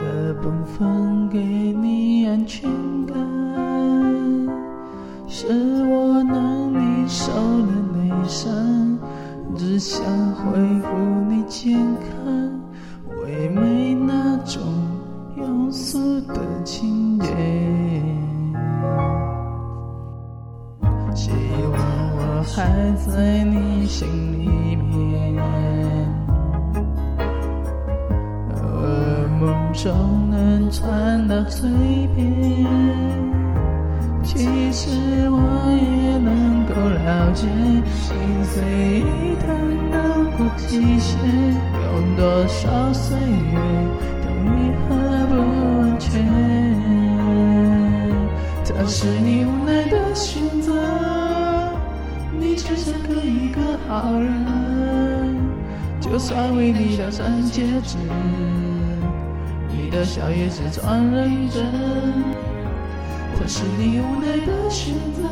的本分给你安全感是我让你受了内伤只想恢复你健康我也没那种庸俗的情节希望我还在你心里面总能传到嘴边。其实我也能够了解，心碎一旦到过极限，有多少岁月都愈合不完全。这是你无奈的选择，你只想个一个好人，就算为你戴上戒指，的笑也是装认真。这是你无奈的选择，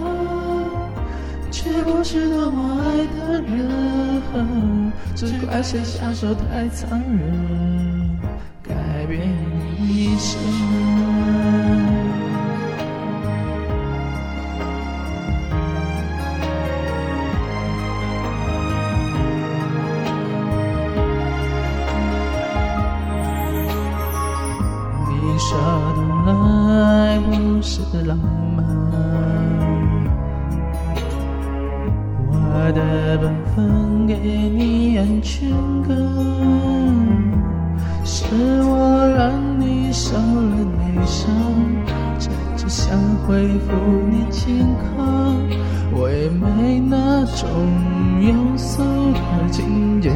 却不是多么爱的人。只怪谁下手太残忍，改变你一生。浪漫，我的本分给你安全感，是我让你受了内伤，只只想恢复你健康，唯美那种庸俗的情节。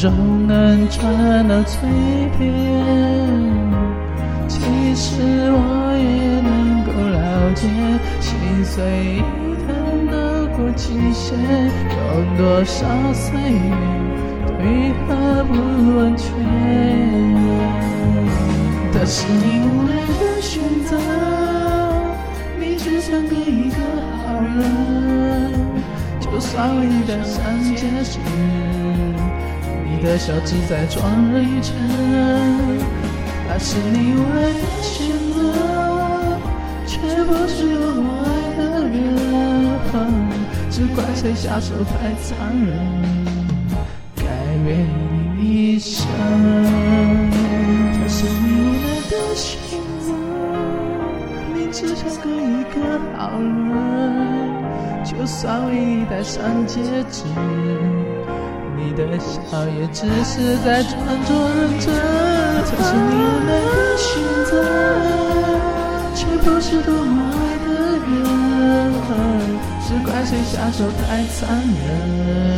而梦中能传到嘴边。其实我也能够了解，心碎一旦到过极限，有多少岁月愈合不完全。这是你无奈的选择，你只想给一个好人，就算为你戴上戒指，你的笑只在装认真。那是你无奈的选择，却不是我爱的人，只怪谁下手太残忍，改变你一生。这是你无奈的选择，你只想个一个好人，就算为你戴上戒指，你的笑也只是在装作认真。这是你无奈的选择，却不是多么爱的人，只怪谁下手太残忍，